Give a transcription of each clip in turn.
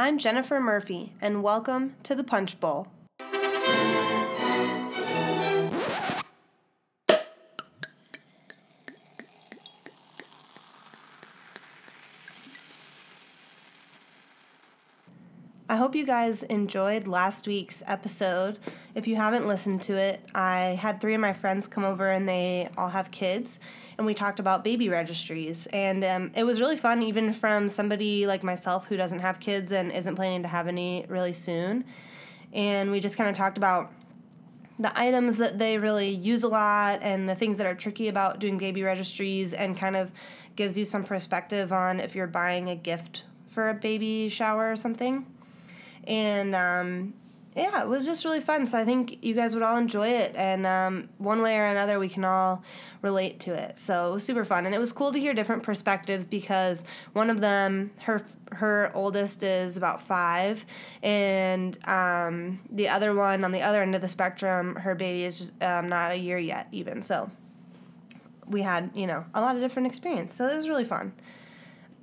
I'm Jennifer Murphy, and welcome to the Punch Bowl. Hope you guys enjoyed last week's episode. If you haven't listened to it, I had three of my friends come over and they all have kids, and we talked about baby registries. And um, it was really fun, even from somebody like myself who doesn't have kids and isn't planning to have any really soon. And we just kind of talked about the items that they really use a lot and the things that are tricky about doing baby registries, and kind of gives you some perspective on if you're buying a gift for a baby shower or something and um, yeah, it was just really fun. So I think you guys would all enjoy it, and um, one way or another, we can all relate to it. So it was super fun, and it was cool to hear different perspectives because one of them, her her oldest is about five, and um, the other one on the other end of the spectrum, her baby is just um, not a year yet, even. So we had you know a lot of different experience. So it was really fun.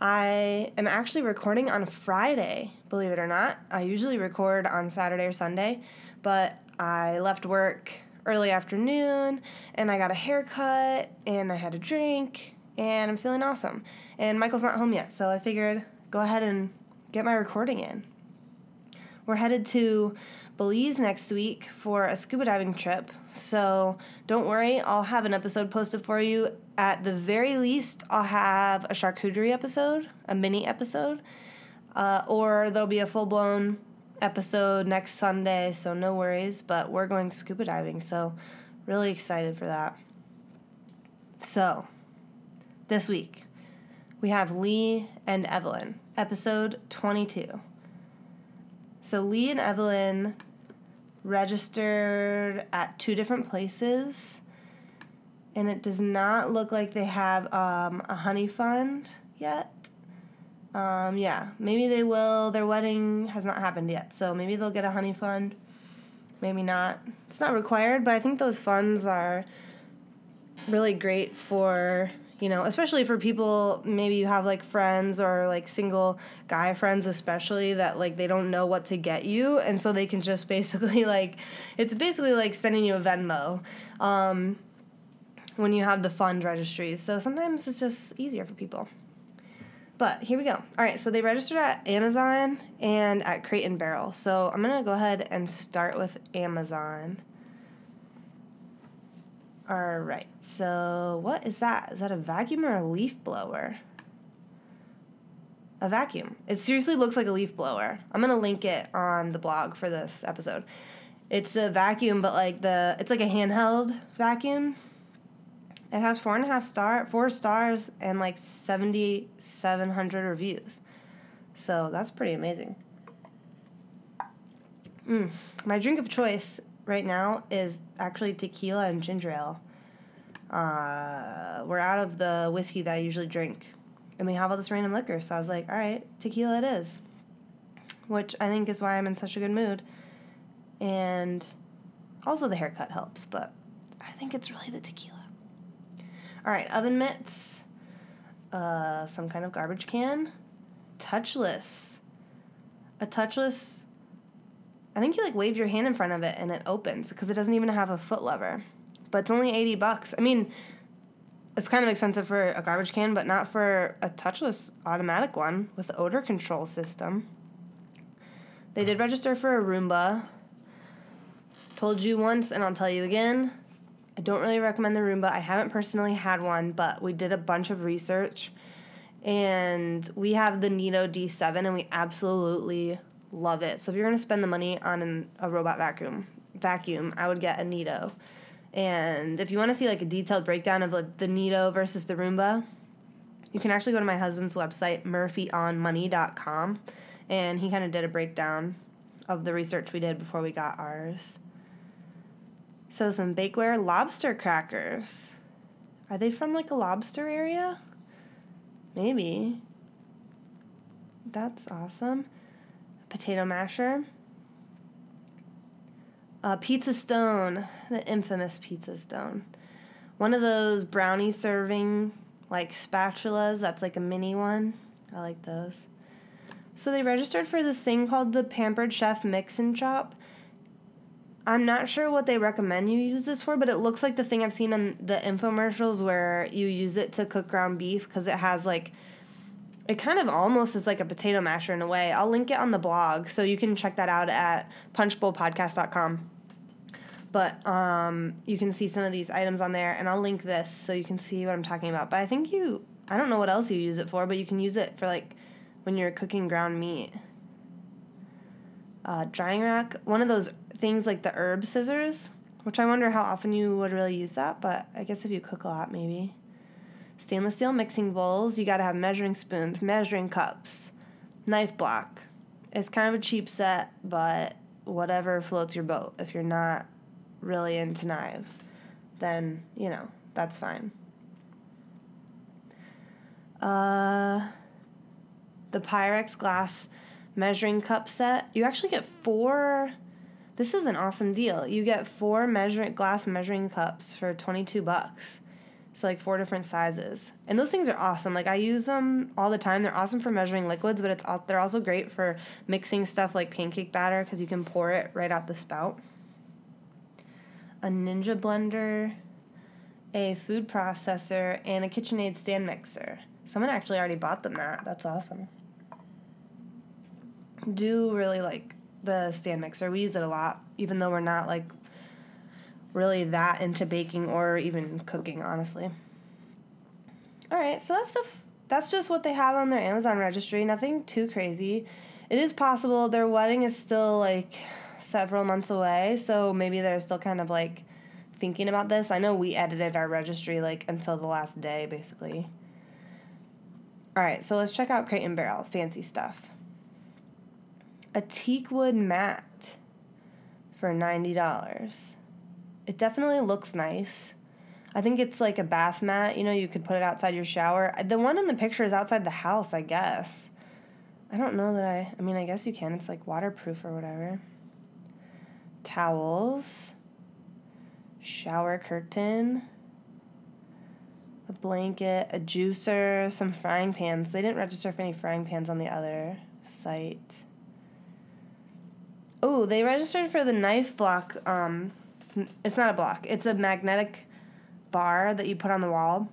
I am actually recording on a Friday, believe it or not. I usually record on Saturday or Sunday, but I left work early afternoon and I got a haircut and I had a drink and I'm feeling awesome. And Michael's not home yet, so I figured go ahead and get my recording in. We're headed to Belize next week for a scuba diving trip. So don't worry, I'll have an episode posted for you. At the very least, I'll have a charcuterie episode, a mini episode, uh, or there'll be a full blown episode next Sunday. So no worries, but we're going scuba diving. So really excited for that. So this week, we have Lee and Evelyn, episode 22. So Lee and Evelyn registered at two different places, and it does not look like they have um, a honey fund yet. Um, yeah, maybe they will. Their wedding has not happened yet, so maybe they'll get a honey fund. Maybe not. It's not required, but I think those funds are really great for you know, especially for people maybe you have like friends or like single guy friends especially that like they don't know what to get you and so they can just basically like it's basically like sending you a Venmo. Um, when you have the fund registries. So sometimes it's just easier for people. But here we go. All right, so they registered at Amazon and at Crate and Barrel. So I'm to go ahead and start with Amazon. All right. So, what is that? Is that a vacuum or a leaf blower? A vacuum. It seriously looks like a leaf blower. I'm to link it on the blog for this episode. It's a vacuum, but like the it's like a handheld vacuum. It has four and a half star, four stars, and like seventy seven hundred reviews. So that's pretty amazing. Mm. My drink of choice right now is actually tequila and ginger ale. Uh, we're out of the whiskey that I usually drink, and we have all this random liquor. So I was like, all right, tequila it is, which I think is why I'm in such a good mood. And also the haircut helps, but I think it's really the tequila. All right, oven mitts, uh, some kind of garbage can, touchless. A touchless I think you like wave your hand in front of it and it opens because it doesn't even have a foot lever. But it's only 80 bucks. I mean, it's kind of expensive for a garbage can, but not for a touchless automatic one with the odor control system. They did register for a Roomba. Told you once and I'll tell you again. I don't really recommend the Roomba. I haven't personally had one, but we did a bunch of research and we have the Neato D7 and we absolutely love it. So if you're gonna spend the money on an, a robot vacuum, vacuum, I would get a Neato. And if you want to see like a detailed breakdown of like the Neato versus the Roomba, you can actually go to my husband's website murphyonmoney.com, and he kind of did a breakdown of the research we did before we got ours. So some bakeware lobster crackers. Are they from like a lobster area? Maybe. That's awesome potato masher. Uh, pizza stone, the infamous pizza stone. One of those brownie serving like spatulas. That's like a mini one. I like those. So they registered for this thing called the Pampered Chef Mix and Chop. I'm not sure what they recommend you use this for, but it looks like the thing I've seen in the infomercials where you use it to cook ground beef because it has like it kind of almost is like a potato masher in a way. I'll link it on the blog so you can check that out at punchbowlpodcast.com. But um, you can see some of these items on there, and I'll link this so you can see what I'm talking about. But I think you, I don't know what else you use it for, but you can use it for like when you're cooking ground meat. Uh, drying rack, one of those things like the herb scissors, which I wonder how often you would really use that, but I guess if you cook a lot, maybe. Stainless steel mixing bowls, you gotta have measuring spoons, measuring cups, knife block. It's kind of a cheap set, but whatever floats your boat. If you're not really into knives, then, you know, that's fine. Uh, the Pyrex glass measuring cup set, you actually get four. This is an awesome deal. You get four measuring glass measuring cups for 22 bucks. So like four different sizes. And those things are awesome. Like I use them all the time. They're awesome for measuring liquids, but it's they're also great for mixing stuff like pancake batter cuz you can pour it right out the spout. A Ninja blender, a food processor, and a KitchenAid stand mixer. Someone actually already bought them that. That's awesome. Do really like the stand mixer. We use it a lot, even though we're not like really that into baking or even cooking, honestly. All right, so that's stuff. That's just what they have on their Amazon registry. Nothing too crazy. It is possible their wedding is still like several months away, so maybe they're still kind of like thinking about this. I know we edited our registry like until the last day, basically. All right, so let's check out Crate and Barrel. Fancy stuff. A teak wood mat for ninety dollars. It definitely looks nice. I think it's like a bath mat. You know, you could put it outside your shower. The one in the picture is outside the house, I guess. I don't know that I. I mean, I guess you can. It's like waterproof or whatever. Towels. Shower curtain. A blanket, a juicer, some frying pans. They didn't register for any frying pans on the other site. Oh, they registered for the knife block um, it's not a block. It's a magnetic bar that you put on the wall,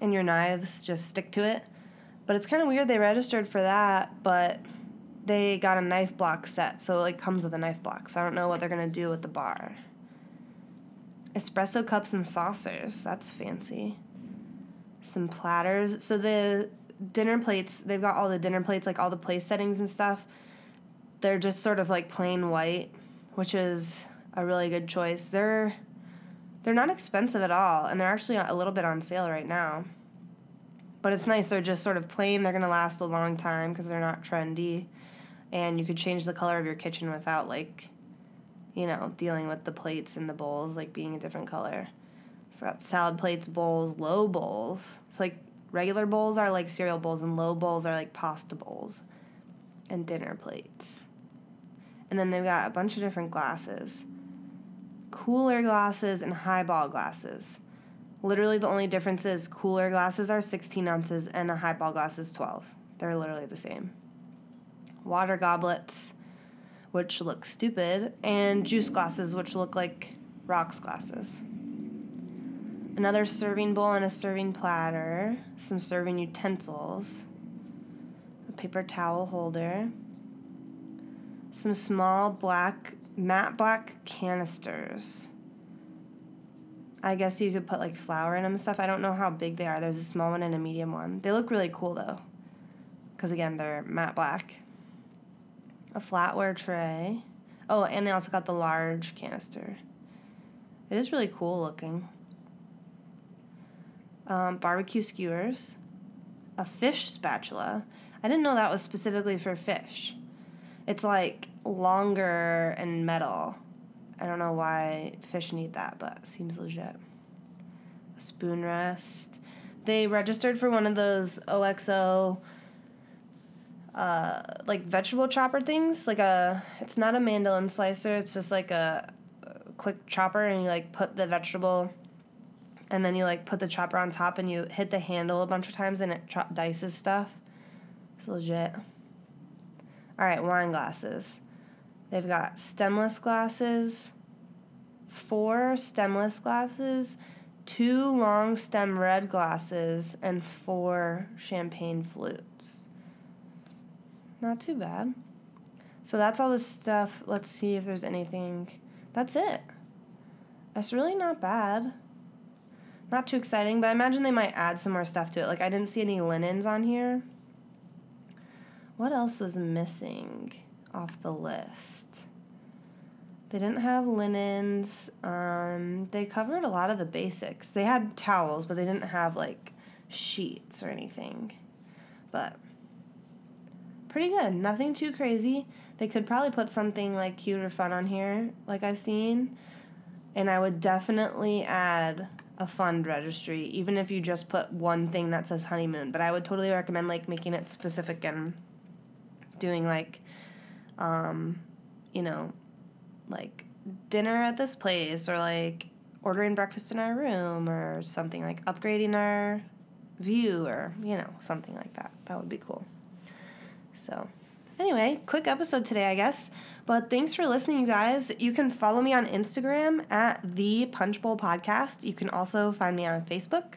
and your knives just stick to it. But it's kind of weird they registered for that, but they got a knife block set, so it like comes with a knife block. So I don't know what they're gonna do with the bar. Espresso cups and saucers. That's fancy. Some platters. So the dinner plates, they've got all the dinner plates, like all the place settings and stuff. They're just sort of like plain white, which is a really good choice. They're they're not expensive at all, and they're actually a little bit on sale right now. But it's nice. They're just sort of plain. They're gonna last a long time because they're not trendy, and you could change the color of your kitchen without like, you know, dealing with the plates and the bowls like being a different color. So got salad plates, bowls, low bowls. So like regular bowls are like cereal bowls, and low bowls are like pasta bowls, and dinner plates. And then they've got a bunch of different glasses cooler glasses and highball glasses. Literally, the only difference is cooler glasses are 16 ounces and a highball glass is 12. They're literally the same. Water goblets, which look stupid, and juice glasses, which look like rocks glasses. Another serving bowl and a serving platter, some serving utensils, a paper towel holder, some small black matte black canisters. I guess you could put like flour in them and stuff. I don't know how big they are. There's a small one and a medium one. They look really cool though, because again, they're matte black. A flatware tray. Oh, and they also got the large canister. It is really cool looking. Um, barbecue skewers. A fish spatula. I didn't know that was specifically for fish. It's like longer and metal. I don't know why fish need that, but seems legit. A spoon rest. They registered for one of those OXO uh, like vegetable chopper things. Like a, it's not a mandolin slicer. It's just like a, a quick chopper, and you like put the vegetable, and then you like put the chopper on top, and you hit the handle a bunch of times, and it cho- dices stuff. It's legit. All right, wine glasses. They've got stemless glasses, four stemless glasses, two long stem red glasses, and four champagne flutes. Not too bad. So that's all the stuff. Let's see if there's anything. That's it. That's really not bad. Not too exciting, but I imagine they might add some more stuff to it. Like, I didn't see any linens on here. What else was missing off the list? They didn't have linens. Um, they covered a lot of the basics. They had towels, but they didn't have like sheets or anything. But pretty good. Nothing too crazy. They could probably put something like cute or fun on here, like I've seen. And I would definitely add a fund registry, even if you just put one thing that says honeymoon. But I would totally recommend like making it specific and doing like, um, you know, like dinner at this place or like ordering breakfast in our room or something like upgrading our view or you know something like that. That would be cool. So anyway quick episode today i guess. But thanks for listening you guys. You can follow me on instagram at the punch bowl podcast. You can also find me on facebook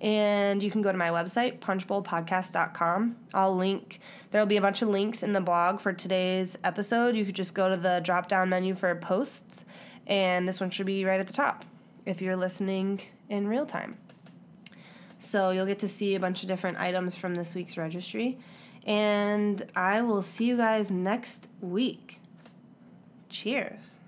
and you can go to my website punchbowlpodcast.com i'll link there'll be a bunch of links in the blog for today's episode. You could just go to the drop down menu for posts and this one should be right at the top if you're listening in real time. So you'll get to see a bunch of different items from this week's registry. And i will see you guys next week. Cheers